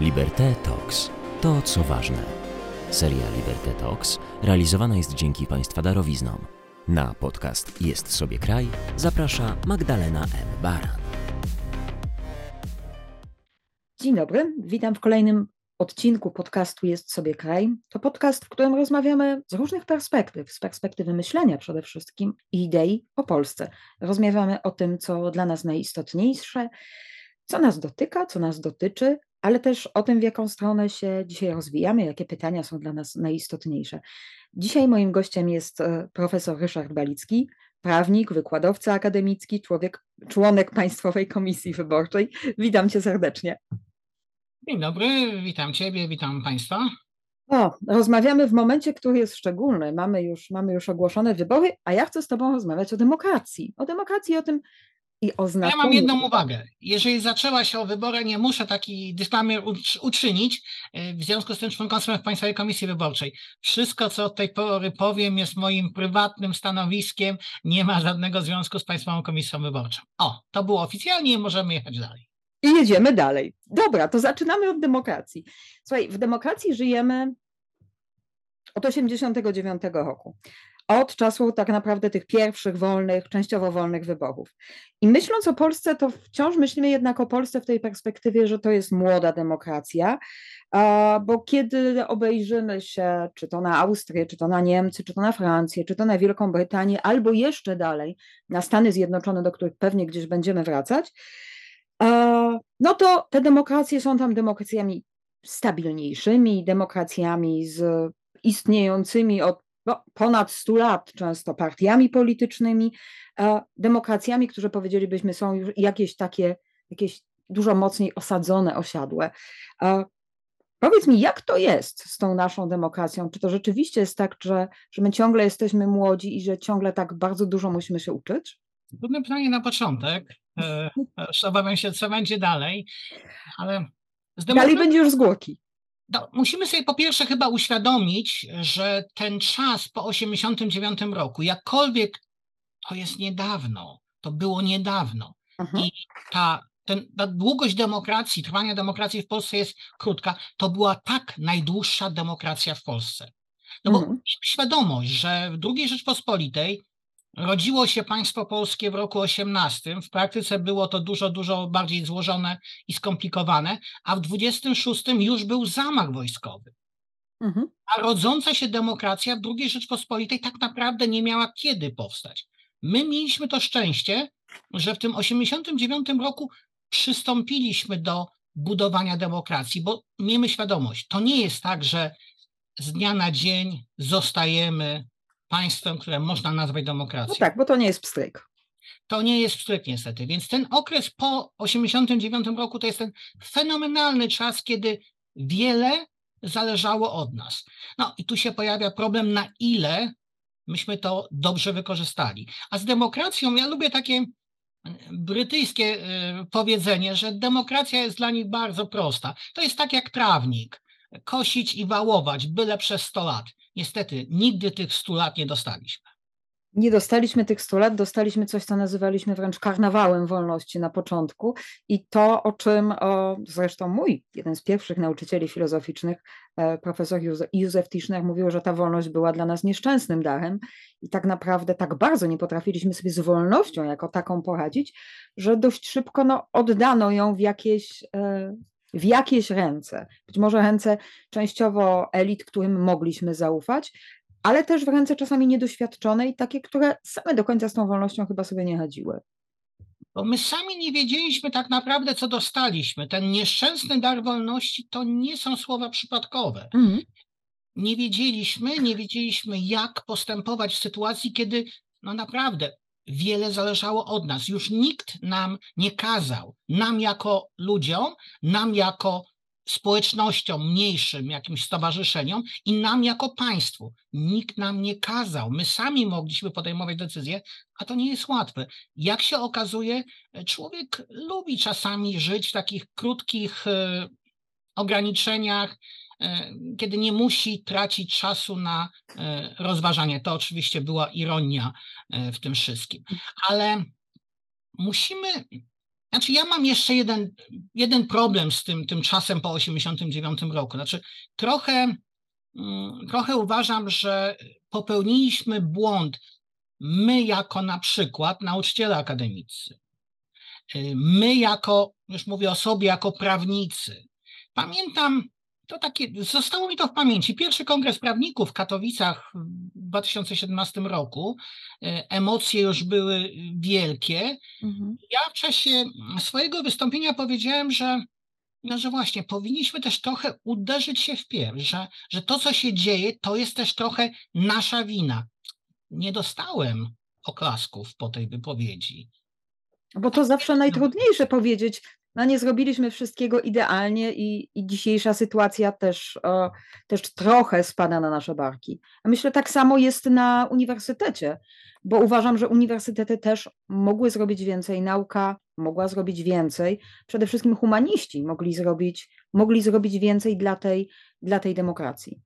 Liberté Talks. To, co ważne. Seria Liberté Talks realizowana jest dzięki Państwa darowiznom. Na podcast Jest sobie kraj zaprasza Magdalena M. Baran. Dzień dobry, witam w kolejnym odcinku podcastu Jest sobie kraj. To podcast, w którym rozmawiamy z różnych perspektyw, z perspektywy myślenia przede wszystkim i idei o Polsce. Rozmawiamy o tym, co dla nas najistotniejsze, co nas dotyka, co nas dotyczy, ale też o tym, w jaką stronę się dzisiaj rozwijamy, jakie pytania są dla nas najistotniejsze. Dzisiaj moim gościem jest e, profesor Ryszard Balicki, prawnik, wykładowca akademicki, człowiek, członek Państwowej Komisji Wyborczej. Witam cię serdecznie. Dzień dobry, witam Ciebie, witam Państwa. O, rozmawiamy w momencie, który jest szczególny. Mamy już, mamy już ogłoszone wybory, a ja chcę z Tobą rozmawiać o demokracji. O demokracji o tym, i o Ja mam jedną uwagę. Jeżeli zaczęła się o wybory, nie muszę taki dysklamer uczynić e, w związku z tym członkostwem w Państwowej Komisji Wyborczej. Wszystko, co od tej pory powiem, jest moim prywatnym stanowiskiem, nie ma żadnego związku z Państwową Komisją Wyborczą. O, to było oficjalnie i możemy jechać dalej. I jedziemy dalej. Dobra, to zaczynamy od demokracji. Słuchaj, w demokracji żyjemy od 89 roku od czasu tak naprawdę tych pierwszych wolnych, częściowo wolnych wyborów. I myśląc o Polsce, to wciąż myślimy jednak o Polsce w tej perspektywie, że to jest młoda demokracja, bo kiedy obejrzymy się, czy to na Austrię, czy to na Niemcy, czy to na Francję, czy to na Wielką Brytanię, albo jeszcze dalej na Stany Zjednoczone, do których pewnie gdzieś będziemy wracać, no to te demokracje są tam demokracjami stabilniejszymi, demokracjami z istniejącymi od no, ponad 100 lat często partiami politycznymi, demokracjami, które powiedzielibyśmy są już jakieś takie, jakieś dużo mocniej osadzone, osiadłe. Powiedz mi, jak to jest z tą naszą demokracją? Czy to rzeczywiście jest tak, że, że my ciągle jesteśmy młodzi i że ciągle tak bardzo dużo musimy się uczyć? Trudne pytanie na początek. E, obawiam się, co będzie dalej, ale. Dalej będzie już z górki. No, musimy sobie po pierwsze chyba uświadomić, że ten czas po 89 roku, jakkolwiek to jest niedawno, to było niedawno. Mhm. I ta, ten, ta długość demokracji, trwania demokracji w Polsce jest krótka. To była tak najdłuższa demokracja w Polsce. No bo mhm. świadomość, że w II Rzeczpospolitej Rodziło się państwo polskie w roku 18. W praktyce było to dużo, dużo bardziej złożone i skomplikowane, a w 26 już był zamach wojskowy. Mhm. A rodząca się demokracja w II Rzeczpospolitej tak naprawdę nie miała kiedy powstać. My mieliśmy to szczęście, że w tym 89 roku przystąpiliśmy do budowania demokracji, bo miejmy świadomość, to nie jest tak, że z dnia na dzień zostajemy państwem, które można nazwać demokracją. No tak, bo to nie jest pstryk. To nie jest pstryk niestety, więc ten okres po 89 roku to jest ten fenomenalny czas, kiedy wiele zależało od nas. No i tu się pojawia problem, na ile myśmy to dobrze wykorzystali. A z demokracją, ja lubię takie brytyjskie y, powiedzenie, że demokracja jest dla nich bardzo prosta. To jest tak jak trawnik kosić i wałować byle przez 100 lat. Niestety, nigdy tych 100 lat nie dostaliśmy. Nie dostaliśmy tych 100 lat, dostaliśmy coś, co nazywaliśmy wręcz karnawałem wolności na początku. I to, o czym o, zresztą mój, jeden z pierwszych nauczycieli filozoficznych, e, profesor Józef Tischner, mówił, że ta wolność była dla nas nieszczęsnym darem. I tak naprawdę tak bardzo nie potrafiliśmy sobie z wolnością jako taką poradzić, że dość szybko no, oddano ją w jakieś e, w jakieś ręce, być może ręce częściowo elit, którym mogliśmy zaufać, ale też w ręce czasami niedoświadczone i takie, które same do końca z tą wolnością chyba sobie nie radziły. Bo my sami nie wiedzieliśmy tak naprawdę, co dostaliśmy. Ten nieszczęsny dar wolności to nie są słowa przypadkowe. Mhm. Nie wiedzieliśmy, nie wiedzieliśmy, jak postępować w sytuacji, kiedy no naprawdę wiele zależało od nas. Już nikt nam nie kazał, nam jako ludziom, nam jako społecznościom mniejszym, jakimś stowarzyszeniom i nam jako państwu. Nikt nam nie kazał. My sami mogliśmy podejmować decyzje, a to nie jest łatwe. Jak się okazuje, człowiek lubi czasami żyć w takich krótkich e, ograniczeniach, kiedy nie musi tracić czasu na e, rozważanie. To oczywiście była ironia e, w tym wszystkim. Ale musimy znaczy ja mam jeszcze jeden, jeden problem z tym, tym czasem po 1989 roku. Znaczy trochę, mm, trochę uważam, że popełniliśmy błąd my jako na przykład nauczyciele akademicy, my jako, już mówię o sobie, jako prawnicy. Pamiętam, to takie, zostało mi to w pamięci. Pierwszy kongres prawników w Katowicach w 2017 roku. Y, emocje już były wielkie. Mhm. Ja w czasie swojego wystąpienia powiedziałem, że no, że właśnie powinniśmy też trochę uderzyć się w pierś, że, że to, co się dzieje, to jest też trochę nasza wina nie dostałem oklasków po tej wypowiedzi. Bo to zawsze najtrudniejsze powiedzieć. No nie zrobiliśmy wszystkiego idealnie i, i dzisiejsza sytuacja też, o, też trochę spada na nasze barki. A myślę, tak samo jest na uniwersytecie, bo uważam, że uniwersytety też mogły zrobić więcej, nauka mogła zrobić więcej. Przede wszystkim humaniści mogli zrobić, mogli zrobić więcej dla tej, dla tej demokracji.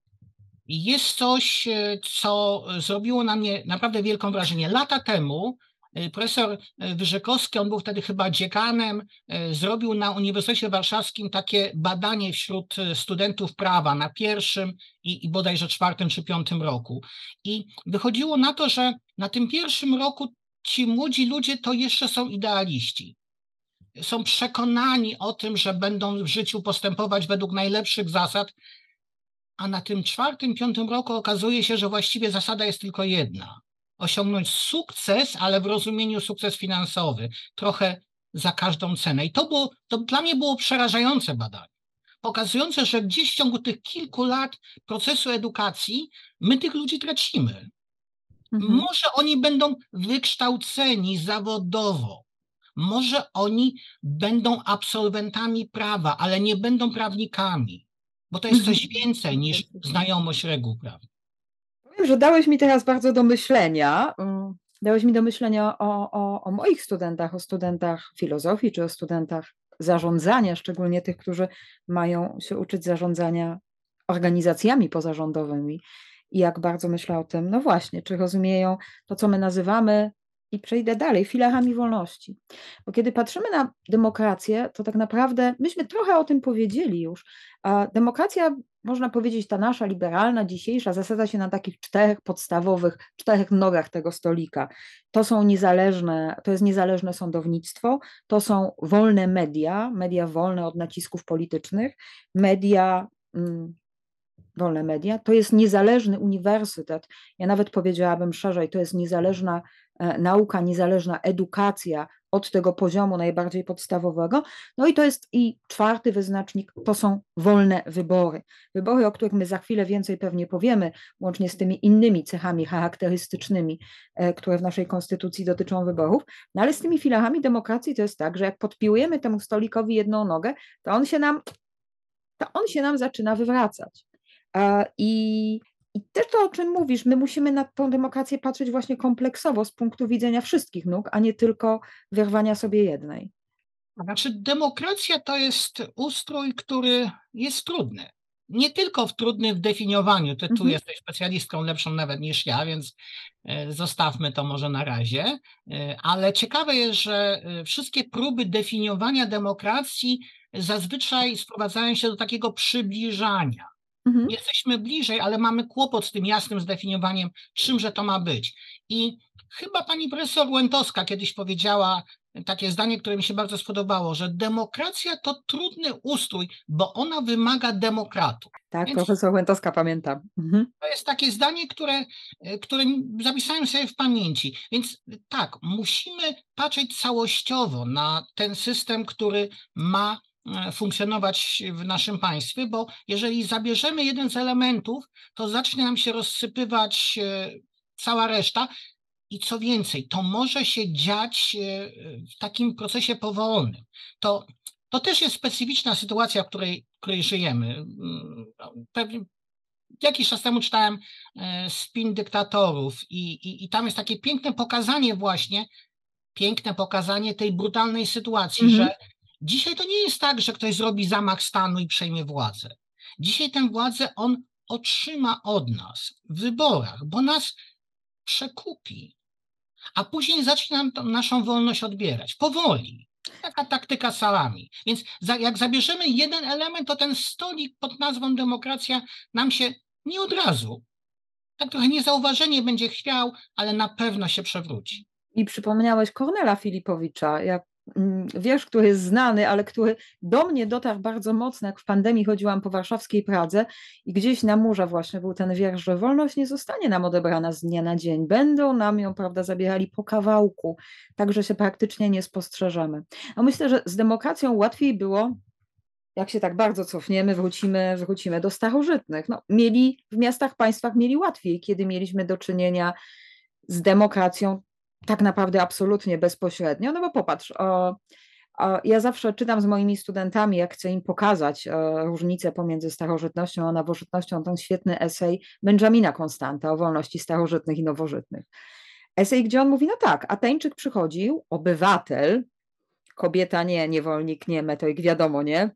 Jest coś, e, co zrobiło na mnie naprawdę wielką wrażenie. Lata temu e, profesor e, Wyrzekowski, on był wtedy chyba dziekanem, zrobił na Uniwersytecie Warszawskim takie badanie wśród studentów prawa na pierwszym i, i bodajże czwartym czy piątym roku. I wychodziło na to, że na tym pierwszym roku ci młodzi ludzie to jeszcze są idealiści. Są przekonani o tym, że będą w życiu postępować według najlepszych zasad, a na tym czwartym, piątym roku okazuje się, że właściwie zasada jest tylko jedna. Osiągnąć sukces, ale w rozumieniu sukces finansowy, trochę za każdą cenę. I to, było, to dla mnie było przerażające badanie, pokazujące, że gdzieś w ciągu tych kilku lat procesu edukacji my tych ludzi tracimy. Mhm. Może oni będą wykształceni zawodowo, może oni będą absolwentami prawa, ale nie będą prawnikami bo to jest coś mhm. więcej niż znajomość reguł prawnych. Że dałeś mi teraz bardzo do myślenia. Mm, dałeś mi do myślenia o, o, o moich studentach, o studentach filozofii czy o studentach zarządzania, szczególnie tych, którzy mają się uczyć zarządzania organizacjami pozarządowymi. I jak bardzo myślę o tym, no właśnie, czy rozumieją to, co my nazywamy i przejdę dalej, filachami wolności. Bo kiedy patrzymy na demokrację, to tak naprawdę myśmy trochę o tym powiedzieli już. A demokracja, można powiedzieć, ta nasza liberalna, dzisiejsza, zasadza się na takich czterech podstawowych, czterech nogach tego stolika. To są niezależne, to jest niezależne sądownictwo, to są wolne media, media wolne od nacisków politycznych, media mm, wolne media, to jest niezależny uniwersytet. Ja nawet powiedziałabym szerzej, to jest niezależna nauka, niezależna edukacja od tego poziomu najbardziej podstawowego. No i to jest i czwarty wyznacznik, to są wolne wybory. Wybory, o których my za chwilę więcej pewnie powiemy, łącznie z tymi innymi cechami charakterystycznymi, e, które w naszej konstytucji dotyczą wyborów. No ale z tymi filachami demokracji to jest tak, że jak podpiłujemy temu stolikowi jedną nogę, to on się nam, to on się nam zaczyna wywracać. E, I i też to, o czym mówisz, my musimy na tą demokrację patrzeć właśnie kompleksowo z punktu widzenia wszystkich nóg, a nie tylko wyrwania sobie jednej. Znaczy, demokracja to jest ustrój, który jest trudny. Nie tylko w trudnym w definiowaniu. Ty tu mhm. jesteś specjalistką lepszą nawet niż ja, więc e, zostawmy to może na razie. E, ale ciekawe jest, że e, wszystkie próby definiowania demokracji zazwyczaj sprowadzają się do takiego przybliżania. Mhm. Jesteśmy bliżej, ale mamy kłopot z tym jasnym zdefiniowaniem, czymże to ma być. I chyba pani profesor Łętowska kiedyś powiedziała takie zdanie, które mi się bardzo spodobało, że demokracja to trudny ustrój, bo ona wymaga demokratów. Tak, Więc profesor Łętowska pamiętam. Mhm. To jest takie zdanie, które, które zapisałem sobie w pamięci. Więc tak, musimy patrzeć całościowo na ten system, który ma E, funkcjonować w naszym państwie, bo jeżeli zabierzemy jeden z elementów, to zacznie nam się rozsypywać e, cała reszta. I co więcej, to może się dziać e, w takim procesie powolnym. To, to też jest specyficzna sytuacja, w której, w której żyjemy. Mm, pewnie jakiś czas temu czytałem Spin dyktatorów i, i, i tam jest takie piękne pokazanie właśnie, piękne pokazanie tej brutalnej sytuacji, mm -hmm. że Dzisiaj to nie jest tak, że ktoś zrobi zamach stanu i przejmie władzę. Dzisiaj tę władzę on otrzyma od nas w wyborach, bo nas przekupi, a później zacznie nam naszą wolność odbierać. Powoli, Taka taktyka salami. Więc za, jak zabierzemy jeden element, to ten stolik pod nazwą demokracja nam się nie od razu, tak trochę niezauważenie będzie chwiał, ale na pewno się przewróci. I przypomniałeś Kornela Filipowicza, mm, wiersz, który jest znany, ale który do mnie dotarł bardzo mocno, jak w pandemii chodziłam po warszawskiej Pradze i gdzieś na murze właśnie był ten wiersz, że wolność nie zostanie nam odebrana z dnia na dzień. Będą nam ją, prawda, zabierali po kawałku, tak że się praktycznie nie spostrzeżemy. A myślę, że z demokracją łatwiej było jak się tak bardzo cofniemy, wrócimy, wrócimy do starożytnych. No, mieli w miastach, państwach mieli łatwiej, kiedy mieliśmy do czynienia z demokracją tak naprawdę absolutnie bezpośrednio, no bo popatrz, o, o, ja zawsze czytam z moimi studentami, jak chcę im pokazać o, różnicę pomiędzy starożytnością a nowożytnością, ten świetny esej Benjamina Konstanta o wolności starożytnych i nowożytnych. Esej, gdzie on mówi, no tak, Ateńczyk przychodził, obywatel, kobieta nie, niewolnik nie, metoik wiadomo, nie,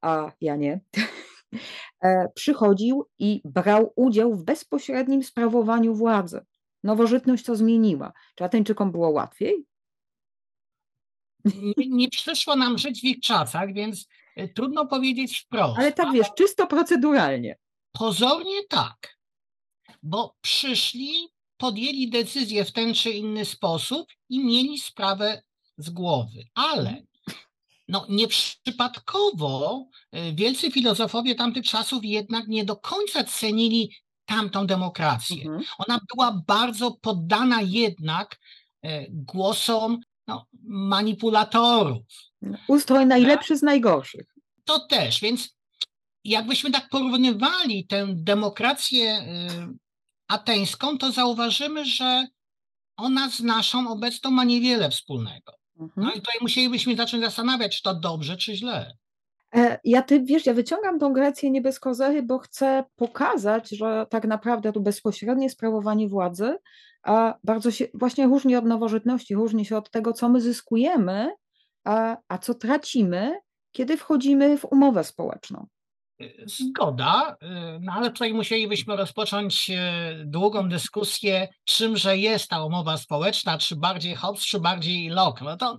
a ja nie, e, przychodził i brał udział w bezpośrednim sprawowaniu władzy. Nowożytność to zmieniła. Czy Ateńczykom było łatwiej? Nie, nie przyszło nam żyć w ich czasach, więc e, trudno powiedzieć wprost. Ale tak wiesz, czysto proceduralnie. Pozornie tak, bo przyszli, podjęli decyzję w ten czy inny sposób i mieli sprawę z głowy. Ale no, nieprzypadkowo y, wielcy filozofowie tamtych czasów jednak nie do końca cenili tamtą demokrację. Mhm. Ona była bardzo poddana jednak y, głosom no, manipulatorów. Ustrój najlepszy z najgorszych. To też, więc jakbyśmy tak porównywali tę demokrację y, ateńską, to zauważymy, że ona z naszą obecną ma niewiele wspólnego. Mhm. No i tutaj musielibyśmy zacząć zastanawiać, czy to dobrze, czy źle. E, ja ty wiesz, ja wyciągam tą Grecję nie bez kozery, bo chcę pokazać, że tak naprawdę to bezpośrednie sprawowanie władzy a bardzo się właśnie różni od nowożytności, różni się od tego, co my zyskujemy, a, a co tracimy, kiedy wchodzimy w umowę społeczną. Zgoda, y, no ale tutaj musielibyśmy rozpocząć długą dyskusję, czymże jest ta umowa społeczna, czy bardziej Hobbes, czy bardziej Locke. No to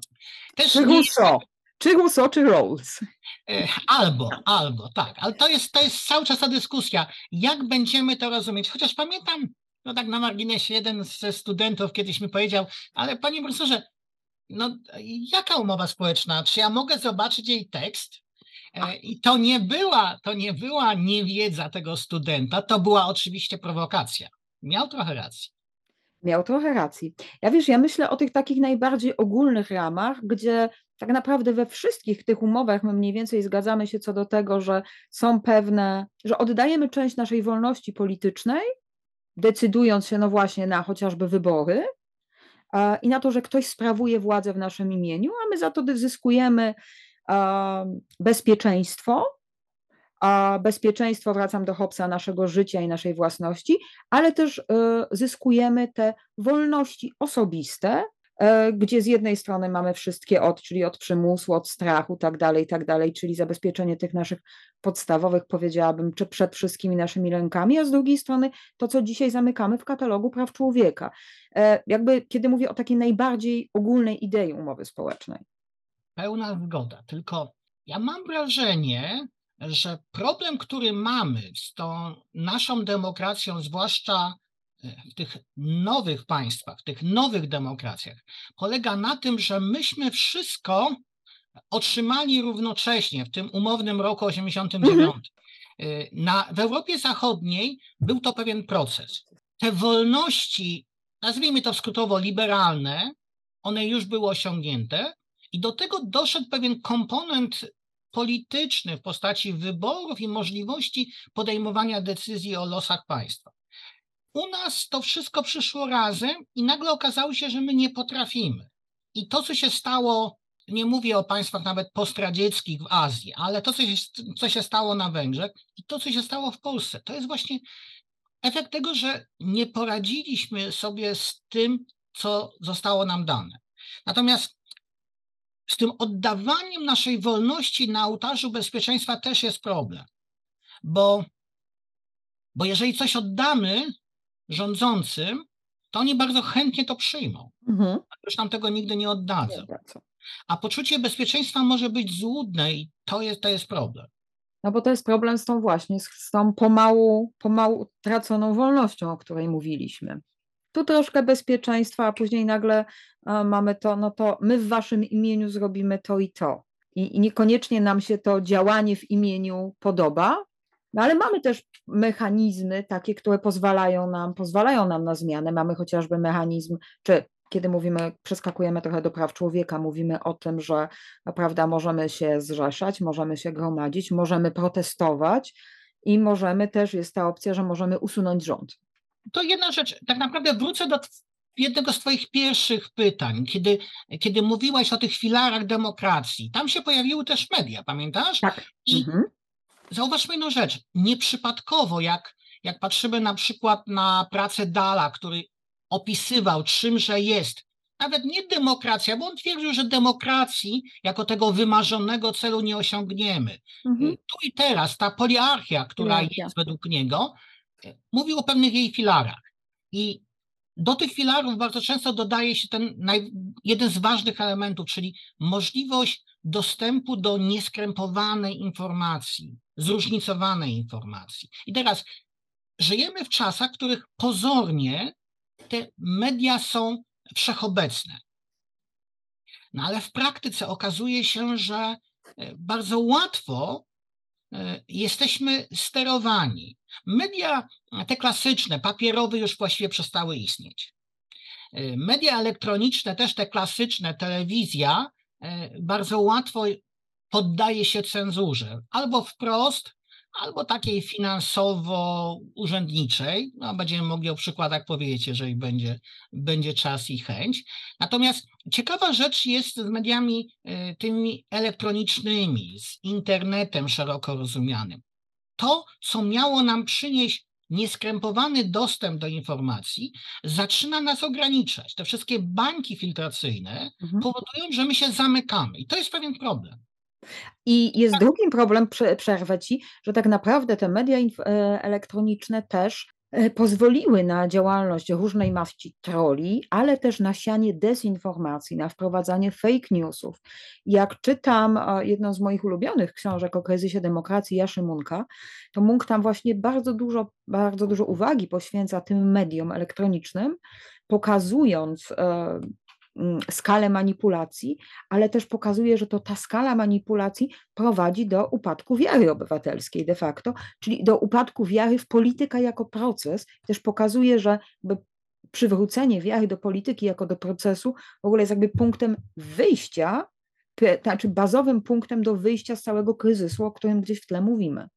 też czy Rousseau, czy Rousseau, czy Rawls. Y, albo, albo, tak, ale to jest, to jest cały czas ta dyskusja, jak będziemy to rozumieć. Chociaż pamiętam, no tak na marginesie, jeden ze studentów kiedyś mi powiedział, ale panie profesorze, no jaka umowa społeczna? Czy ja mogę zobaczyć jej tekst? E, I to nie była, to nie była niewiedza tego studenta, to była oczywiście prowokacja. Miał trochę racji. Miał trochę racji. Ja wiesz, ja myślę o tych takich najbardziej ogólnych ramach, gdzie tak naprawdę we wszystkich tych umowach my mniej więcej zgadzamy się co do tego, że są pewne, że oddajemy część naszej wolności politycznej, decydując się no właśnie na chociażby wybory i na to, że ktoś sprawuje władzę w naszym imieniu, a my za to zyskujemy bezpieczeństwo, a bezpieczeństwo, wracam do Hobbesa, naszego życia i naszej własności, ale też e, zyskujemy te wolności osobiste, e, gdzie z jednej strony mamy wszystkie od, czyli od przymusu, od strachu, tak dalej, tak dalej, czyli zabezpieczenie tych naszych podstawowych, powiedziałabym, czy przed wszystkimi naszymi lękami, a z drugiej strony to, co dzisiaj zamykamy w katalogu praw człowieka. E, jakby, kiedy mówię o takiej najbardziej ogólnej idei umowy społecznej pełna zgoda. Tylko ja mam wrażenie, że problem, który mamy z tą naszą demokracją, zwłaszcza e, w tych nowych państwach, w tych nowych demokracjach, polega na tym, że myśmy wszystko otrzymali równocześnie w tym umownym roku 89. Mhm. E, na, w Europie Zachodniej był to pewien proces. Te wolności, nazwijmy to skrótowo liberalne, one już były osiągnięte, i do tego doszedł pewien komponent polityczny w postaci wyborów i możliwości podejmowania decyzji o losach państwa. U nas to wszystko przyszło razem i nagle okazało się, że my nie potrafimy. I to, co się stało, nie mówię o państwach nawet postradzieckich w Azji, ale to, co się, co się stało na Węgrzech i to, co się stało w Polsce, to jest właśnie efekt tego, że nie poradziliśmy sobie z tym, co zostało nam dane. Natomiast z tym oddawaniem naszej wolności na ołtarzu bezpieczeństwa też jest problem. Bo, bo jeżeli coś oddamy rządzącym, to oni bardzo chętnie to przyjmą. Mhm. A już nam tego nigdy nie oddadzą. A poczucie bezpieczeństwa może być złudne i to jest, to jest problem. No bo to jest problem z tą właśnie, z tą pomału, pomału traconą wolnością, o której mówiliśmy. Tu troszkę bezpieczeństwa, a później nagle a, mamy to, no to my w waszym imieniu zrobimy to i to. I, I niekoniecznie nam się to działanie w imieniu podoba, no ale mamy też mechanizmy takie, które pozwalają nam, pozwalają nam na zmianę. Mamy chociażby mechanizm, czy kiedy mówimy, przeskakujemy trochę do praw człowieka, mówimy o tym, że prawda, możemy się zrzeszać, możemy się gromadzić, możemy protestować i możemy też, jest ta opcja, że możemy usunąć rząd. To jedna rzecz, tak naprawdę wrócę do jednego z Twoich pierwszych pytań, kiedy, kiedy mówiłaś o tych filarach demokracji. Tam się pojawiły też media, pamiętasz? Tak. I Mhm. zauważmy jedną rzecz, nieprzypadkowo, jak, jak patrzymy na przykład na pracę Dala, który opisywał, czymże jest nawet nie demokracja, bo on twierdził, że demokracji jako tego wymarzonego celu nie osiągniemy. Mhm. Tu i teraz ta poliarchia, która Poliarchia. jest według niego, mówił o pewnych jej filarach. I do tych filarów bardzo często dodaje się ten naj, jeden z ważnych elementów, czyli możliwość dostępu do nieskrępowanej informacji, zróżnicowanej informacji. I teraz żyjemy w czasach, w których pozornie te media są wszechobecne. No ale w praktyce okazuje się, że e, bardzo łatwo e, jesteśmy sterowani. Media te klasyczne, papierowe już właściwie przestały istnieć. E, Media elektroniczne, też te klasyczne, telewizja, e, bardzo łatwo poddaje się cenzurze, albo wprost, albo takiej finansowo-urzędniczej. No, będziemy mogli o przykładach powiedzieć, jeżeli będzie, będzie czas i chęć. Natomiast ciekawa rzecz jest z mediami e, tymi elektronicznymi, z internetem szeroko rozumianym. To, co miało nam przynieść nieskrępowany dostęp do informacji, zaczyna nas ograniczać. Te wszystkie bańki filtracyjne Mhm. powodują, że my się zamykamy. I to jest pewien problem. I jest drugim problem, prze- przerwę ci, że tak naprawdę te media e, elektroniczne też pozwoliły na działalność różnej maści troli, ale też na sianie dezinformacji, na wprowadzanie fake newsów. Jak czytam e, jedną z moich ulubionych książek o kryzysie demokracji Jaszy Munka, to Munk tam właśnie bardzo dużo, bardzo dużo uwagi poświęca tym mediom elektronicznym, pokazując e, skalę manipulacji, ale też pokazuje, że to ta skala manipulacji prowadzi do upadku wiary obywatelskiej de facto, czyli do upadku wiary w politykę jako proces. Też pokazuje, że przywrócenie wiary do polityki jako do procesu w ogóle jest jakby punktem wyjścia, znaczy bazowym punktem do wyjścia z całego kryzysu, o którym gdzieś w tle mówimy.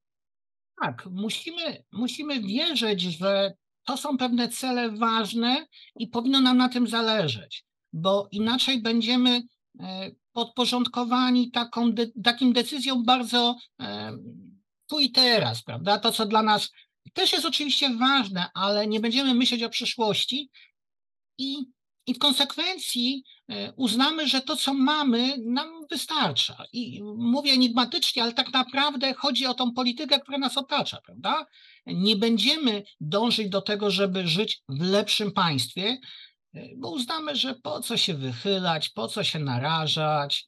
Tak, musimy, musimy wierzyć, że to są pewne cele ważne i powinno nam na tym zależeć, bo inaczej będziemy e, podporządkowani taką takim decyzjom bardzo e, tu i teraz, prawda? To, co dla nas też jest oczywiście ważne, ale nie będziemy myśleć o przyszłości i, i w konsekwencji e, uznamy, że to, co mamy, nam wystarcza. I mówię enigmatycznie, ale tak naprawdę chodzi o tą politykę, która nas otacza, prawda? Nie będziemy dążyć do tego, żeby żyć w lepszym państwie, bo uznamy, że po co się wychylać, po co się narażać,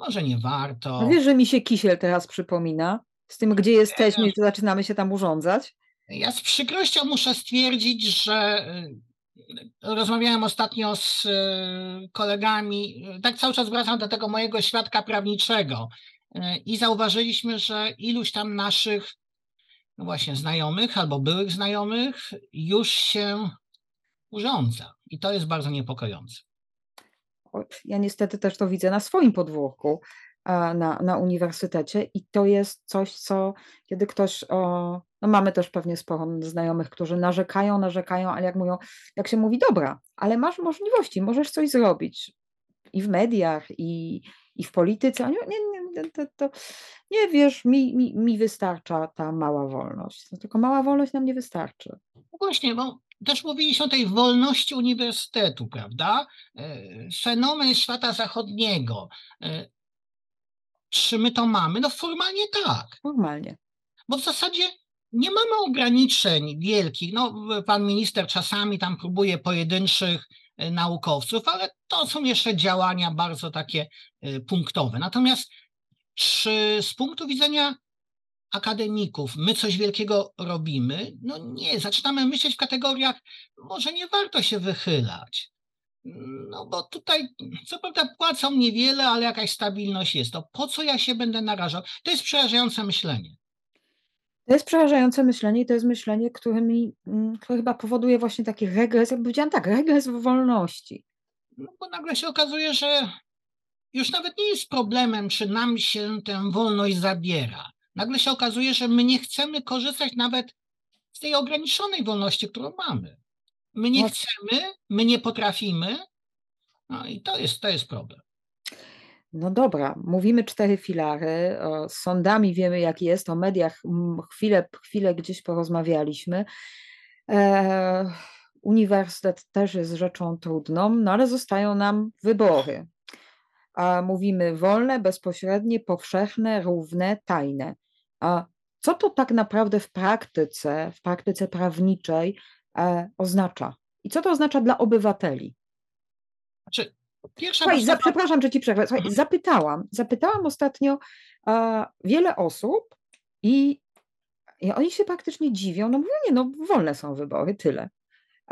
może nie warto. No wiesz, że mi się kisiel teraz przypomina, z tym, gdzie jesteśmy, i że zaczynamy się tam urządzać. Ja z przykrością muszę stwierdzić, że y, rozmawiałem ostatnio z y, kolegami, y, tak cały czas wracam do tego mojego świadka prawniczego i zauważyliśmy, że iluś tam naszych no właśnie znajomych albo byłych znajomych już się urządza i to jest bardzo niepokojące. Ja niestety też to widzę na swoim podwórku na, na uniwersytecie i to jest coś, co kiedy ktoś, o, no mamy też pewnie sporo znajomych, którzy narzekają, narzekają, ale jak mówią, jak się mówi, dobra, ale masz możliwości, możesz coś zrobić i w mediach, i, i w polityce, a nie, nie, nie, to, to, nie wiesz, mi, mi, mi wystarcza ta mała wolność, no, tylko mała wolność nam nie wystarczy. No Właśnie, bo też mówiliśmy o tej wolności uniwersytetu, prawda? E, Fenomen świata zachodniego. E, Czy my to mamy? No formalnie tak, Normalnie. bo w zasadzie nie mamy ograniczeń wielkich. No, pan minister czasami tam próbuje pojedynczych e, naukowców, ale to są jeszcze działania bardzo takie punktowe. Natomiast czy z punktu widzenia akademików my coś wielkiego robimy? No nie, zaczynamy myśleć w kategoriach, może nie warto się wychylać. No bo tutaj, co prawda, płacą niewiele, ale jakaś stabilność jest. To po co ja się będę narażał? To jest przerażające myślenie. To jest przerażające myślenie i to jest myślenie, które, mi, mm, które chyba powoduje właśnie taki regres, jak powiedziałam tak, regres w wolności. No bo nagle się okazuje, że już nawet nie jest problemem, czy nam się tę wolność zabiera. Nagle się okazuje, że my nie chcemy korzystać nawet z tej ograniczonej wolności, którą mamy. My nie chcemy, my nie potrafimy, no i to jest, to jest problem. No dobra, mówimy cztery filary, o sądami wiemy jak jest, o mediach chwilę, chwilę gdzieś porozmawialiśmy. E, uniwersytet też jest rzeczą trudną, no ale zostają nam wybory. A mówimy wolne, bezpośrednie, powszechne, równe, tajne. A co to tak naprawdę w praktyce, w praktyce prawniczej e, oznacza? I co to oznacza dla obywateli? Znaczy, Pierwsza Słuchaj, za, przepraszam, że ci przerwę. Słuchaj, mhm. zapytałam, zapytałam ostatnio a, wiele osób i, i oni się praktycznie dziwią. No mówią, nie, no wolne są wybory, tyle.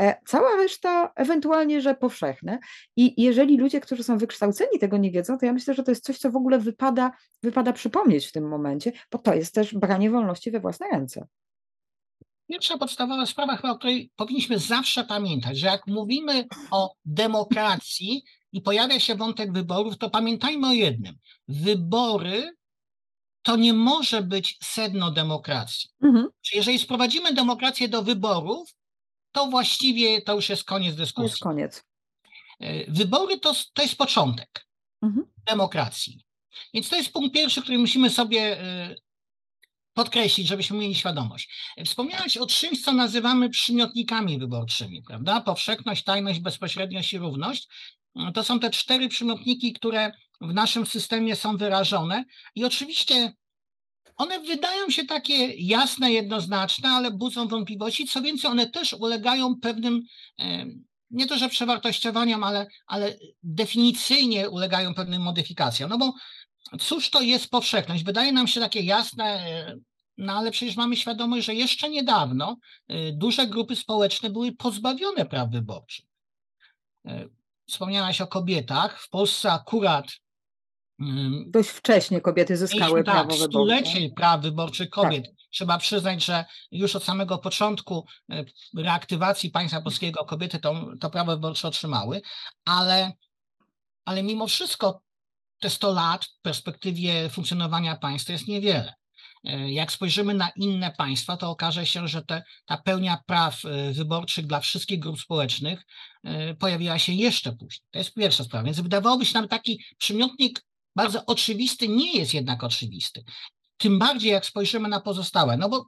E, cała reszta ewentualnie, że powszechne. I jeżeli ludzie, którzy są wykształceni, tego nie wiedzą, to ja myślę, że to jest coś, co w ogóle wypada, wypada przypomnieć w tym momencie, bo to jest też branie wolności we własne ręce. Pierwsza podstawowa sprawa, chyba, o której powinniśmy zawsze pamiętać, że jak mówimy o demokracji, i pojawia się wątek wyborów, to pamiętajmy o jednym. Wybory to nie może być sedno demokracji. Mhm. Jeżeli sprowadzimy demokrację do wyborów, to właściwie to już jest koniec dyskusji. To jest koniec. E, wybory to, to jest początek mhm. demokracji. Więc to jest punkt pierwszy, który musimy sobie e, podkreślić, żebyśmy mieli świadomość. Wspomniałeś o czymś, co nazywamy przymiotnikami wyborczymi, prawda? Powszechność, tajność, bezpośredniość i równość. To są te cztery przymiotniki, które w naszym systemie są wyrażone i oczywiście one wydają się takie jasne, jednoznaczne, ale budzą wątpliwości. Co więcej, one też ulegają pewnym, nie to że przewartościowaniom, ale, ale definicyjnie ulegają pewnym modyfikacjom. No bo cóż to jest powszechność? Wydaje nam się takie jasne, no ale przecież mamy świadomość, że jeszcze niedawno e, duże grupy społeczne były pozbawione praw wyborczych. E, wspomniałaś o kobietach. W Polsce akurat Dość wcześnie kobiety zyskały tak, prawo wyborcze. Stulecie praw wyborczych kobiet. Tak. Trzeba przyznać, że już od samego początku e, reaktywacji państwa polskiego kobiety to, to prawo wyborcze otrzymały, ale, ale mimo wszystko te 100 lat w perspektywie funkcjonowania państwa jest niewiele. E, jak spojrzymy na inne państwa, to okaże się, że te, ta pełnia praw e, wyborczych dla wszystkich grup społecznych pojawiła się jeszcze później. To jest pierwsza sprawa. Więc wydawałoby się nam taki przymiotnik bardzo oczywisty, nie jest jednak oczywisty. Tym bardziej jak spojrzymy na pozostałe, no bo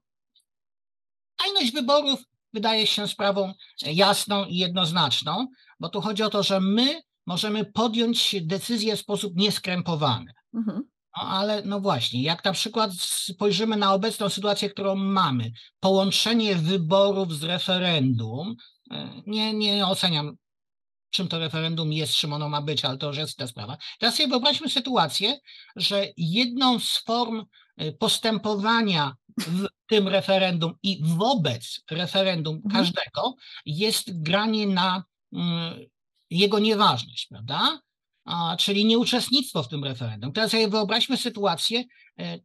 tajność wyborów wydaje się sprawą jasną i jednoznaczną, bo tu chodzi o to, że my możemy podjąć decyzję w sposób nieskrępowany. Mhm. No ale no właśnie, jak na przykład spojrzymy na obecną sytuację, którą mamy, połączenie wyborów z referendum, e, nie, nie oceniam, czym to referendum jest, czym ono ma być, ale to już jest ta sprawa. Teraz sobie wyobraźmy sytuację, że jedną z form e, postępowania w tym referendum i wobec referendum mhm. każdego jest granie na mm, jego nieważność, prawda? czyli nieuczestnictwo w tym referendum. Teraz sobie wyobraźmy sytuację, e,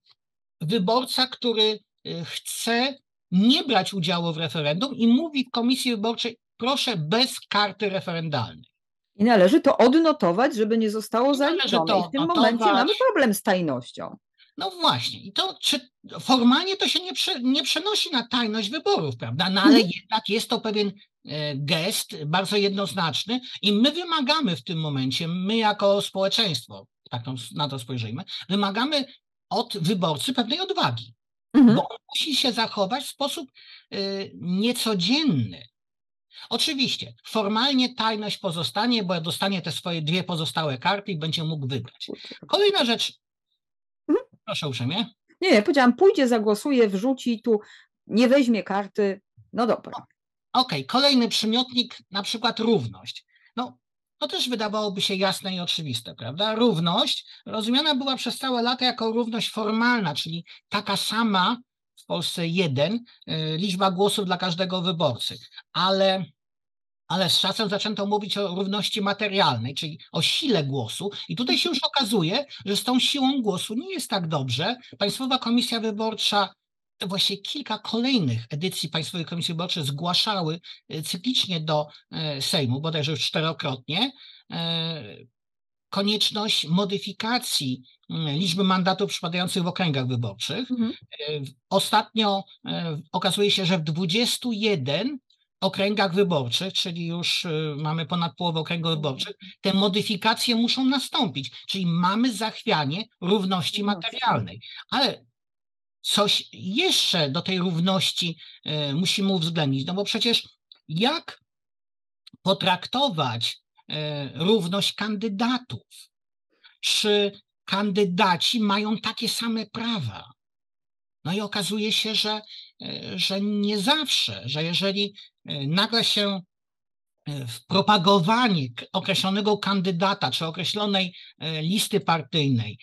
wyborca, który e, chce nie brać udziału w referendum i mówi w komisji wyborczej, proszę bez karty referendalnej. I należy to odnotować, żeby nie zostało zaliczone. I w tym momencie mamy problem z tajnością. No właśnie, i to czy formalnie to się nie, nie przenosi na tajność wyborów, prawda? No ale mhm. jednak jest to pewien e, gest bardzo jednoznaczny i my wymagamy w tym momencie, my jako społeczeństwo, tak na to spojrzyjmy, wymagamy od wyborcy pewnej odwagi, mhm. bo on musi się zachować w sposób y, niecodzienny. Oczywiście, formalnie tajność pozostanie, bo dostanie te swoje dwie pozostałe karty i będzie mógł wybrać. Kolejna rzecz, Proszę uprzejmie. Nie, nie, powiedziałam, pójdzie, zagłosuje, wrzuci tu, nie weźmie karty. No dobra. Okej, okay. kolejny przymiotnik, na przykład równość. no, to też wydawałoby się jasne i oczywiste, prawda? Równość rozumiana była przez całe lata jako równość formalna, czyli taka sama Polsce jeden y, liczba głosów dla każdego wyborcy, ale ale z czasem zaczęto mówić o równości materialnej, czyli o sile głosu. I tutaj się już okazuje, że z tą siłą głosu nie jest tak dobrze. Państwowa Komisja Wyborcza, właśnie kilka kolejnych edycji Państwowej Komisji Wyborczej zgłaszały e, cyklicznie do e, Sejmu, bodajże już czterokrotnie, konieczność modyfikacji mm, liczby mandatów przypadających w okręgach wyborczych. Mhm. Ostatnio okazuje się, że w 21 okręgach wyborczych, czyli już y, mamy ponad połowę okręgów wyborczych, te modyfikacje muszą nastąpić, czyli mamy zachwianie równości materialnej. Ale coś jeszcze do tej równości musimy uwzględnić, no bo przecież jak potraktować równość kandydatów? Czy kandydaci mają takie same prawa? No i okazuje się, że, że nie zawsze, że jeżeli E, nagle się e, w propagowanie określonego kandydata czy określonej e, listy partyjnej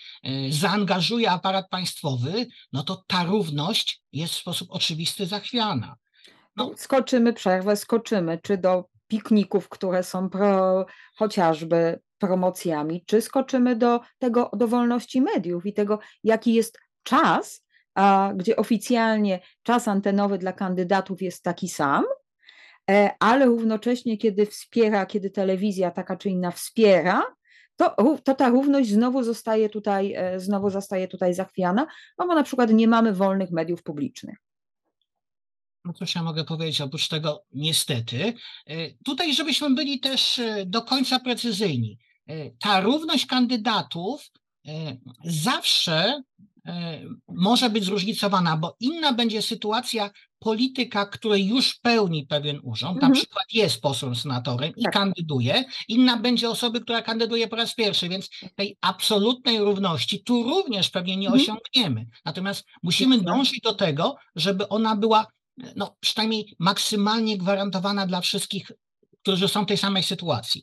zaangażuje aparat państwowy, no to ta równość jest w sposób oczywisty zachwiana. No. Skoczymy przerwę, skoczymy, czy do pikników, które są pro, chociażby promocjami, czy skoczymy do tego, do wolności mediów i tego, jaki jest czas, a, gdzie oficjalnie czas antenowy dla kandydatów jest taki sam, E, ale równocześnie, kiedy wspiera, kiedy telewizja taka czy inna wspiera, to, to ta równość znowu zostaje tutaj, e, znowu zostaje tutaj zachwiana, no bo na przykład nie mamy wolnych mediów publicznych. No cóż ja mogę powiedzieć, oprócz tego niestety. E, tutaj, żebyśmy byli też do końca precyzyjni. Ta równość kandydatów zawsze może być zróżnicowana, bo inna będzie sytuacja polityka, który już pełni pewien urząd, mhm. na przykład jest posłem, senatorem i tak. kandyduje, inna będzie osoby, która kandyduje po raz pierwszy, więc tej absolutnej równości tu również pewnie nie mhm. osiągniemy. Natomiast musimy dążyć do tego, żeby ona była no, przynajmniej maksymalnie gwarantowana dla wszystkich, którzy są w tej samej sytuacji.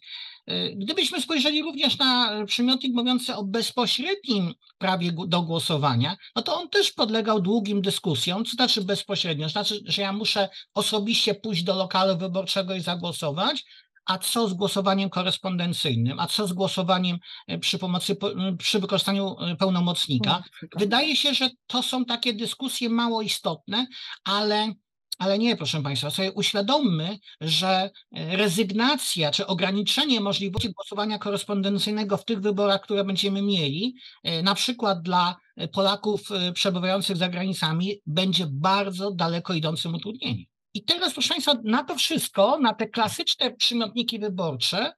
Y, gdybyśmy spojrzeli również na przymiotnik mówiący o bezpośrednim prawie do głosowania, no to on też podlegał długim dyskusjom, co znaczy bezpośrednio, znaczy, że ja muszę osobiście pójść do lokalu wyborczego i zagłosować, a co z głosowaniem korespondencyjnym, a co z głosowaniem y, przy pomocy, y, przy wykorzystaniu pełnomocnika. Wydaje się, że to są takie dyskusje mało istotne, ale ale nie, proszę Państwa, sobie uświadommy, że e, rezygnacja czy ograniczenie możliwości głosowania korespondencyjnego w tych wyborach, które będziemy mieli, e, na przykład dla e, Polaków przebywających za granicami, będzie bardzo daleko idącym utrudnieniem. I teraz, proszę Państwa, na to wszystko, na te klasyczne przymiotniki wyborcze,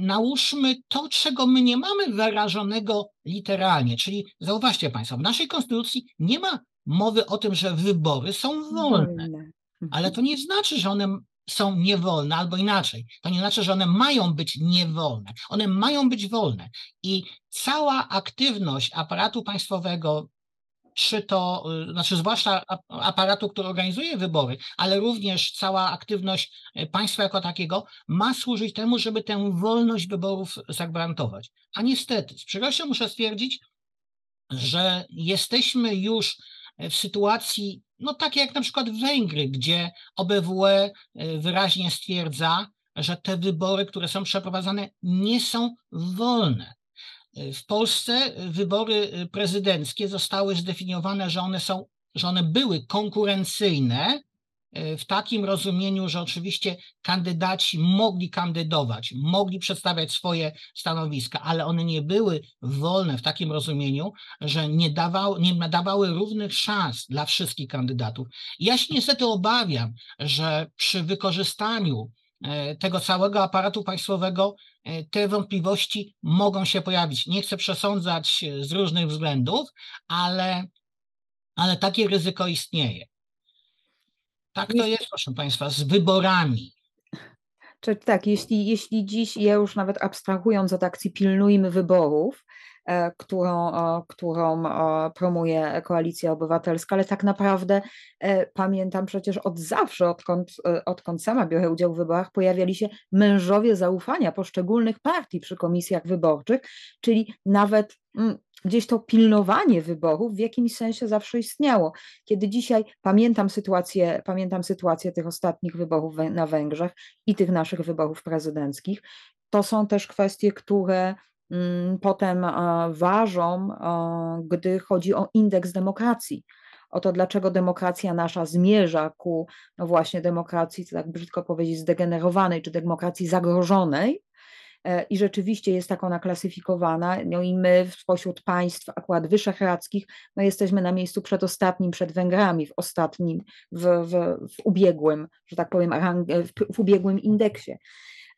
nałóżmy to, czego my nie mamy wyrażonego literalnie. Czyli zauważcie Państwo, w naszej konstytucji nie ma mowy o tym, że wybory są wolne. Ale to nie znaczy, że one są niewolne, albo inaczej. To nie znaczy, że one mają być niewolne. One mają być wolne. I cała aktywność aparatu państwowego, czy to, y, znaczy zwłaszcza aparatu, który organizuje wybory, ale również cała aktywność y, państwa jako takiego ma służyć temu, żeby tę wolność wyborów zagwarantować. A niestety, z przykrością muszę stwierdzić, że jesteśmy już w sytuacji, no takie jak na przykład Węgry, gdzie OBWE e, wyraźnie stwierdza, że te wybory, które są przeprowadzane, nie są wolne. E, w Polsce wybory e, prezydenckie zostały zdefiniowane, że one są, że one były konkurencyjne, E, w takim rozumieniu, że oczywiście kandydaci mogli kandydować, mogli przedstawiać swoje stanowiska, ale one nie były wolne w takim rozumieniu, że nie, dawały, nie dawały równych szans dla wszystkich kandydatów. Ja się niestety obawiam, że przy wykorzystaniu e, tego całego aparatu państwowego e, te wątpliwości mogą się pojawić. Nie chcę przesądzać z różnych względów, ale, ale takie ryzyko istnieje. Tak to jest, proszę Państwa, z wyborami. Czy tak, jeśli, jeśli dziś, ja już nawet abstrahując od akcji Pilnujmy Wyborów, którą, którą promuje Koalicja Obywatelska, ale tak naprawdę pamiętam przecież od zawsze, odkąd, odkąd sama biorę udział w wyborach, pojawiali się mężowie zaufania poszczególnych partii przy komisjach wyborczych, czyli nawet mm, gdzieś to pilnowanie wyborów w jakimś sensie zawsze istniało. Kiedy dzisiaj pamiętam sytuację, pamiętam sytuację tych ostatnich wyborów na Węgrzech i tych naszych wyborów prezydenckich, to są też kwestie, które potem ważą, gdy chodzi o indeks demokracji. O to, dlaczego demokracja nasza zmierza ku no właśnie demokracji, tak brzydko powiedzieć, zdegenerowanej, czy demokracji zagrożonej, E, i rzeczywiście jest tak ona klasyfikowana. No i my spośród państw akurat wyszehradzkich no jesteśmy na miejscu przedostatnim przed Węgrami, w ostatnim, w, w, w ubiegłym, że tak powiem, w, w ubiegłym indeksie.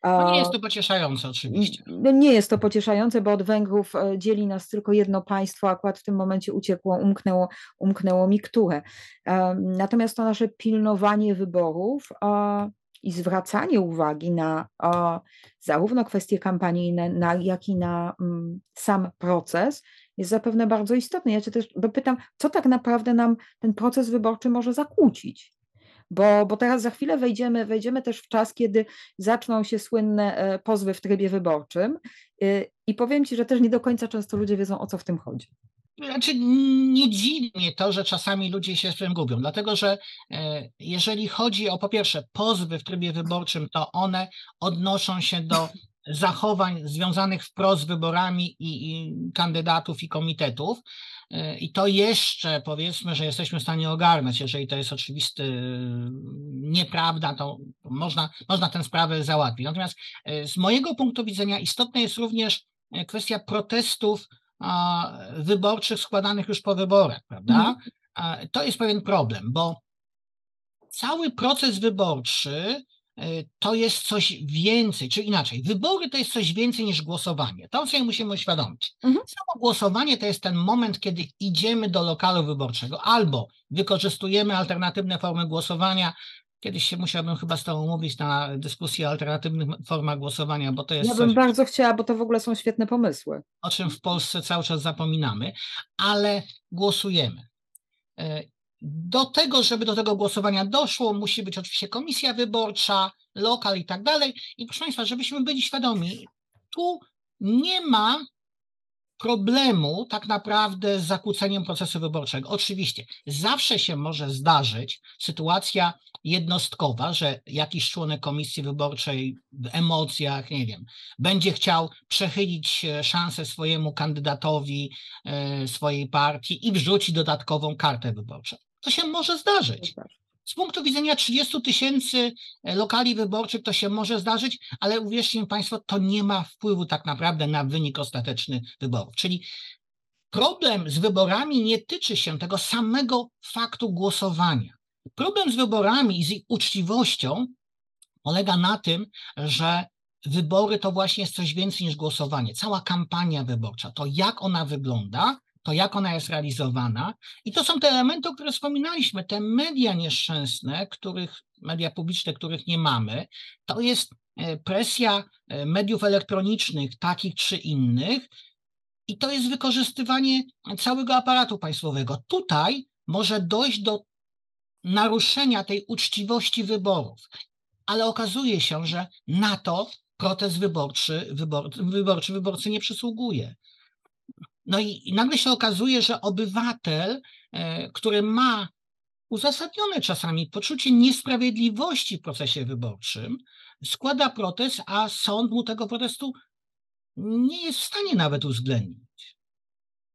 No nie jest to pocieszające oczywiście. No nie jest to pocieszające, bo od Węgrów e, dzieli nas tylko jedno państwo, akurat w tym momencie uciekło, umknęło, umknęło mi które. Natomiast to nasze pilnowanie wyborów i zwracanie uwagi na zarówno kwestie kampanijne, na, jak i na mm, sam proces jest zapewne bardzo istotny. Ja Cię też pytam, co tak naprawdę nam ten proces wyborczy może zakłócić? Bo, bo teraz za chwilę wejdziemy, wejdziemy też w czas, kiedy zaczną się słynne e, pozwy w trybie wyborczym. Y, I powiem Ci, że też nie do końca często ludzie wiedzą, o co w tym chodzi. Znaczy, nie dziwi mnie to, że czasami ludzie się z tym gubią, dlatego że e, jeżeli chodzi o po pierwsze pozwy w trybie wyborczym, to one odnoszą się do zachowań związanych wprost z wyborami i, i kandydatów i komitetów. E, I to jeszcze powiedzmy, że jesteśmy w stanie ogarnąć. Jeżeli to jest oczywiste nieprawda, to można, można tę sprawę załatwić. Natomiast e, z mojego punktu widzenia istotna jest również kwestia protestów wyborczych składanych już po wyborach, prawda? Mhm. To jest pewien problem, bo cały proces wyborczy to jest coś więcej, czy inaczej, wybory to jest coś więcej niż głosowanie. To sobie musimy uświadomić. Mhm. Samo głosowanie to jest ten moment, kiedy idziemy do lokalu wyborczego albo wykorzystujemy alternatywne formy głosowania, Kiedyś się musiałbym chyba z Tobą mówić na dyskusję o alternatywnych formach głosowania, bo to jest. Ja bym coś, bardzo chciała, bo to w ogóle są świetne pomysły. O czym w Polsce cały czas zapominamy, ale głosujemy. Do tego, żeby do tego głosowania doszło, musi być oczywiście komisja wyborcza, lokal i tak dalej. I proszę Państwa, żebyśmy byli świadomi, tu nie ma problemu tak naprawdę z zakłóceniem procesu wyborczego. Oczywiście zawsze się może zdarzyć sytuacja jednostkowa, że jakiś członek komisji wyborczej w emocjach, nie wiem, będzie chciał przechylić e, szansę swojemu kandydatowi e, swojej partii i wrzuci dodatkową kartę wyborczą. To się może zdarzyć. Z punktu widzenia 30 tysięcy e, lokali wyborczych to się może zdarzyć, ale uwierzcie mi Państwo, to nie ma wpływu tak naprawdę na wynik ostateczny wyborów. Czyli problem z wyborami nie tyczy się tego samego faktu głosowania. Problem z wyborami i z ich uczciwością polega na tym, że wybory to właśnie jest coś więcej niż głosowanie. Cała kampania wyborcza, to jak ona wygląda, to jak ona jest realizowana. I to są te elementy, o których wspominaliśmy, te media nieszczęsne, których, media publiczne, których nie mamy, to jest e, presja e, mediów elektronicznych, takich czy innych, i to jest wykorzystywanie całego aparatu państwowego. Tutaj może dojść do naruszenia tej uczciwości wyborów, ale okazuje się, że na to protest wyborczy, wybor, wyborczy wyborcy nie przysługuje. No i, i nagle się okazuje, że obywatel, e, który ma uzasadnione czasami poczucie niesprawiedliwości w procesie wyborczym, składa protest, a sąd mu tego protestu nie jest w stanie nawet uwzględnić.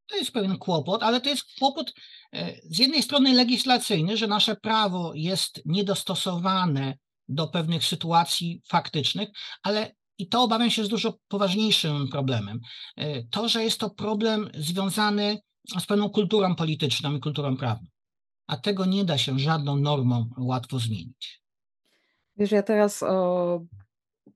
To jest pewien kłopot, ale to jest kłopot e, z jednej strony legislacyjny, że nasze prawo jest niedostosowane do pewnych sytuacji faktycznych, ale i to obawiam się jest dużo poważniejszym problemem. E, to, że jest to problem związany z pewną kulturą polityczną i kulturą prawną. A tego nie da się żadną normą łatwo zmienić. Wiesz, ja teraz o,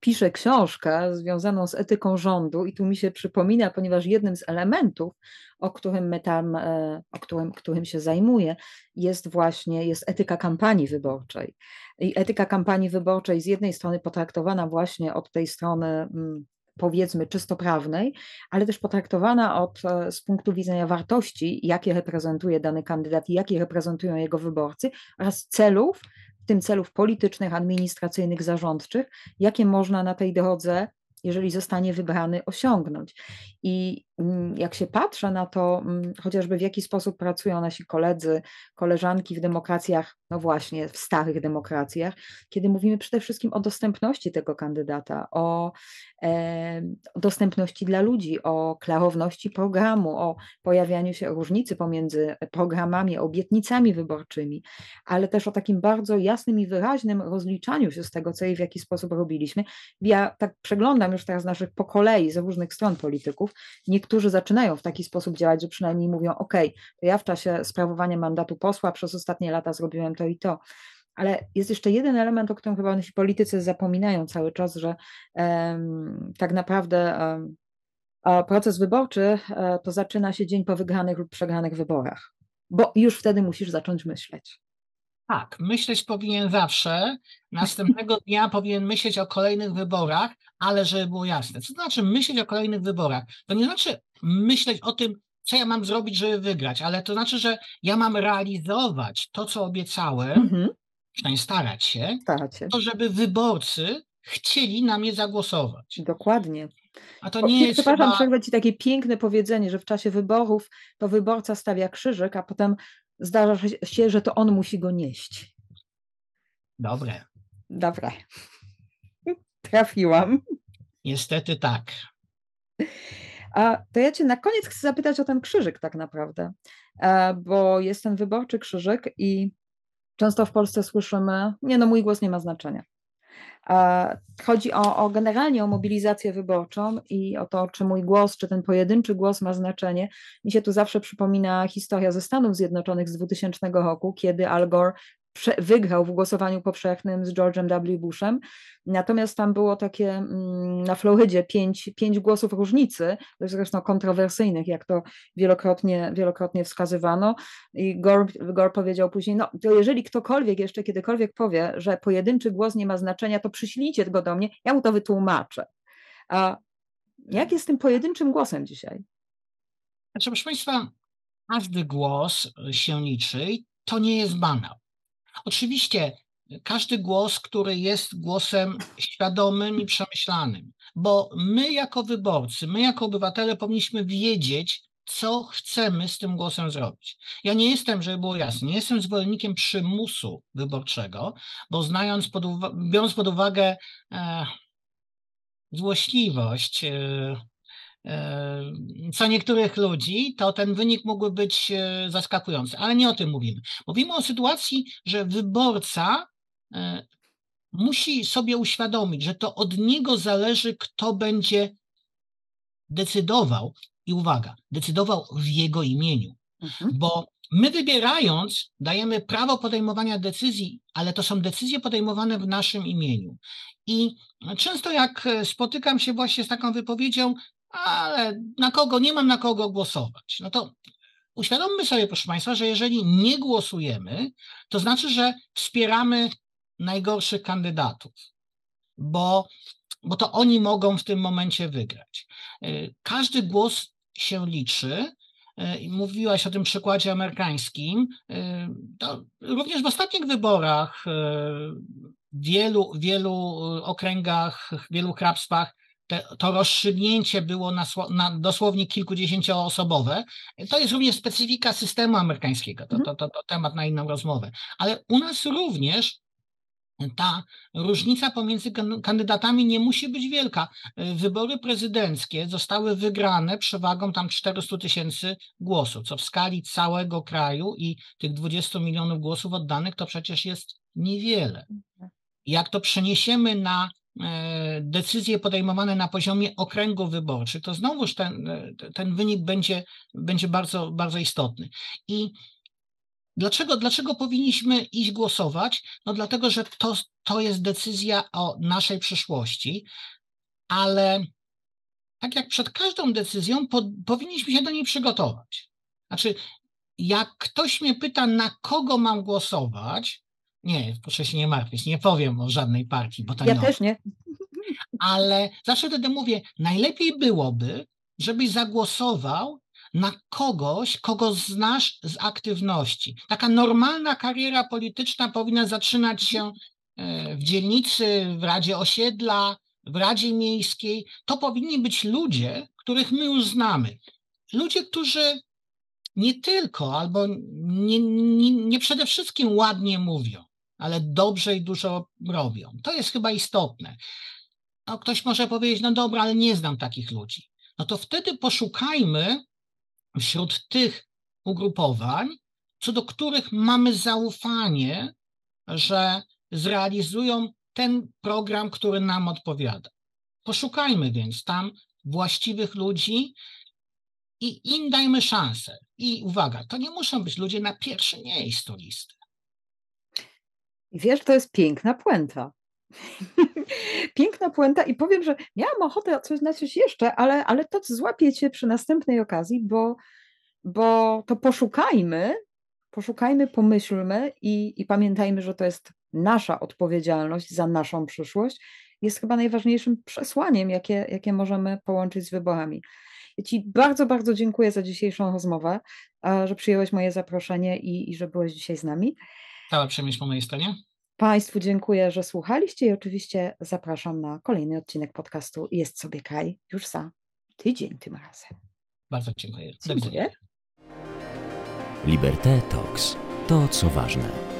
piszę książkę związaną z etyką rządu i tu mi się przypomina, ponieważ jednym z elementów, o którym my tam, e, o którym, którym się zajmuję, jest właśnie jest etyka kampanii wyborczej. I etyka kampanii wyborczej z jednej strony potraktowana właśnie od tej strony mm, powiedzmy czysto prawnej, ale też potraktowana od, e, z punktu widzenia wartości, jakie reprezentuje dany kandydat i jakie reprezentują jego wyborcy, oraz celów, w tym celów politycznych, administracyjnych, zarządczych, jakie można na tej drodze jeżeli zostanie wybrany, osiągnąć. I jak się patrzę na to, mm, chociażby w jaki sposób pracują nasi koledzy, koleżanki w demokracjach, no właśnie, w starych demokracjach, kiedy mówimy przede wszystkim o dostępności tego kandydata, o, e, dostępności dla ludzi, o klarowności programu, o pojawianiu się różnicy pomiędzy programami, obietnicami wyborczymi, ale też o takim bardzo jasnym i wyraźnym rozliczaniu się z tego, co i w jaki sposób robiliśmy. Ja tak przeglądam już teraz naszych po kolei z różnych stron polityków. Niektórzy zaczynają w taki sposób działać, że przynajmniej mówią: OK, to ja w czasie sprawowania mandatu posła przez ostatnie lata zrobiłem to i to. Ale jest jeszcze jeden element, o którym chyba nasi politycy zapominają cały czas, że um, tak naprawdę um, proces wyborczy um, to zaczyna się dzień po wygranych lub przegranych wyborach, bo już wtedy musisz zacząć myśleć. Tak, myśleć powinien zawsze. Następnego dnia powinien myśleć o kolejnych wyborach, ale żeby było jasne. Co znaczy myśleć o kolejnych wyborach? To nie znaczy myśleć o tym, co ja mam zrobić, żeby wygrać, ale to znaczy, że ja mam realizować to, co obiecałem, mhm. przynajmniej starać się, starać się, to żeby wyborcy chcieli na mnie zagłosować. Dokładnie. A to nie, jest. Przepraszam, chyba... przerwę ci takie piękne powiedzenie, że w czasie wyborów to wyborca stawia krzyżyk, a potem zdarza się, że to on musi go nieść. Dobre. Dobre. Trafiłam. Niestety tak. A to ja cię na koniec chcę zapytać o ten krzyżyk tak naprawdę, bo jest ten wyborczy krzyżyk i często w Polsce słyszymy, nie no mój głos nie ma znaczenia. Chodzi o, o, generalnie o mobilizację wyborczą i o to, czy mój głos, czy ten pojedynczy głos ma znaczenie. Mi się tu zawsze przypomina historia ze Stanów Zjednoczonych z 2000 roku, kiedy Al Gore wygrał w głosowaniu powszechnym z George'em W. Bushem. Natomiast tam było takie mm, na Florydzie pięć, pięć głosów różnicy, zresztą kontrowersyjnych, jak to wielokrotnie, wielokrotnie wskazywano. I Gore, Gore powiedział później: No, to jeżeli ktokolwiek jeszcze kiedykolwiek powie, że pojedynczy głos nie ma znaczenia, to przyślijcie go do mnie, ja mu to wytłumaczę. A jak jest tym pojedynczym głosem dzisiaj? Znaczy, proszę Państwa, każdy głos się liczy, to nie jest banał. Oczywiście każdy głos, który jest głosem świadomym i przemyślanym, bo my jako wyborcy, my jako obywatele powinniśmy wiedzieć, co chcemy z tym głosem zrobić. Ja nie jestem, żeby było jasne, nie jestem zwolennikiem przymusu wyborczego, bo znając pod biorąc pod uwagę e, złośliwość e, e, co niektórych ludzi, to ten wynik mógłby być e, zaskakujący, ale nie o tym mówimy. Mówimy o sytuacji, że wyborca E, musi sobie uświadomić, że to od niego zależy, kto będzie decydował, i uwaga, decydował w jego imieniu, mhm. bo my wybierając dajemy prawo podejmowania decyzji, ale to są decyzje podejmowane w naszym imieniu. I często jak spotykam się właśnie z taką wypowiedzią, ale na kogo, nie mam na kogo głosować, no to uświadommy sobie, proszę Państwa, że jeżeli nie głosujemy, to znaczy, że wspieramy najgorszych kandydatów, bo, bo to oni mogą w tym momencie wygrać. E, każdy głos się liczy. E, mówiłaś o tym przykładzie amerykańskim. E, to również w ostatnich wyborach w wielu, wielu okręgach, w wielu hrabstwach te, to rozstrzygnięcie było na, na dosłownie kilkudziesięcioosobowe. To jest również specyfika systemu amerykańskiego. To, to, to, to temat na inną rozmowę. Ale u nas również ta różnica pomiędzy kandydatami nie musi być wielka. Wybory prezydenckie zostały wygrane przewagą tam 400 tysięcy głosów, co w skali całego kraju i tych 20 milionów głosów oddanych to przecież jest niewiele. Jak to przeniesiemy na decyzje podejmowane na poziomie okręgów wyborczych, to znowuż ten, e, ten wynik będzie, będzie bardzo, bardzo istotny. I Dlaczego, dlaczego powinniśmy iść głosować? No dlatego, że to, to jest decyzja o naszej przyszłości, ale tak jak przed każdą decyzją, po, powinniśmy się do niej przygotować. Znaczy, jak ktoś mnie pyta, na kogo mam głosować, nie, proszę się nie martwić, nie powiem o żadnej partii, bo to Ja też nie. ale zawsze wtedy mówię, najlepiej byłoby, żebyś zagłosował na kogoś, kogo znasz z aktywności. Taka normalna kariera polityczna powinna zaczynać się e, w dzielnicy, w Radzie Osiedla, w Radzie Miejskiej. To powinni być ludzie, których my już znamy. Ludzie, którzy nie tylko, albo nie, nie, nie przede wszystkim ładnie mówią, ale dobrze i dużo robią. To jest chyba istotne. No, ktoś może powiedzieć, no dobra, ale nie znam takich ludzi. No to wtedy poszukajmy wśród tych ugrupowań, co do których mamy zaufanie, że zrealizują ten program, który nam odpowiada. Poszukajmy więc tam właściwych ludzi i im dajmy szansę. I uwaga, to nie muszą być ludzie na pierwszym miejscu listy. Wiesz, to jest piękna puenta. piękna puenta i powiem, że miałam ochotę coś na coś jeszcze, ale, ale to złapiecie przy następnej okazji, bo, bo to poszukajmy, poszukajmy, pomyślmy i, i pamiętajmy, że to jest nasza odpowiedzialność za naszą przyszłość, jest chyba najważniejszym przesłaniem, jakie, jakie możemy połączyć z wyborami. Ja Ci bardzo, bardzo dziękuję za dzisiejszą rozmowę, że przyjąłeś moje zaproszenie i, i że byłeś dzisiaj z nami. Cała przyjemność po mojej stronie. Państwu dziękuję, że słuchaliście i oczywiście zapraszam na kolejny odcinek podcastu Jest sobie kraj już za tydzień tym razem. Bardzo dziękuję. Dziękuję. Liberté Talks. To co ważne.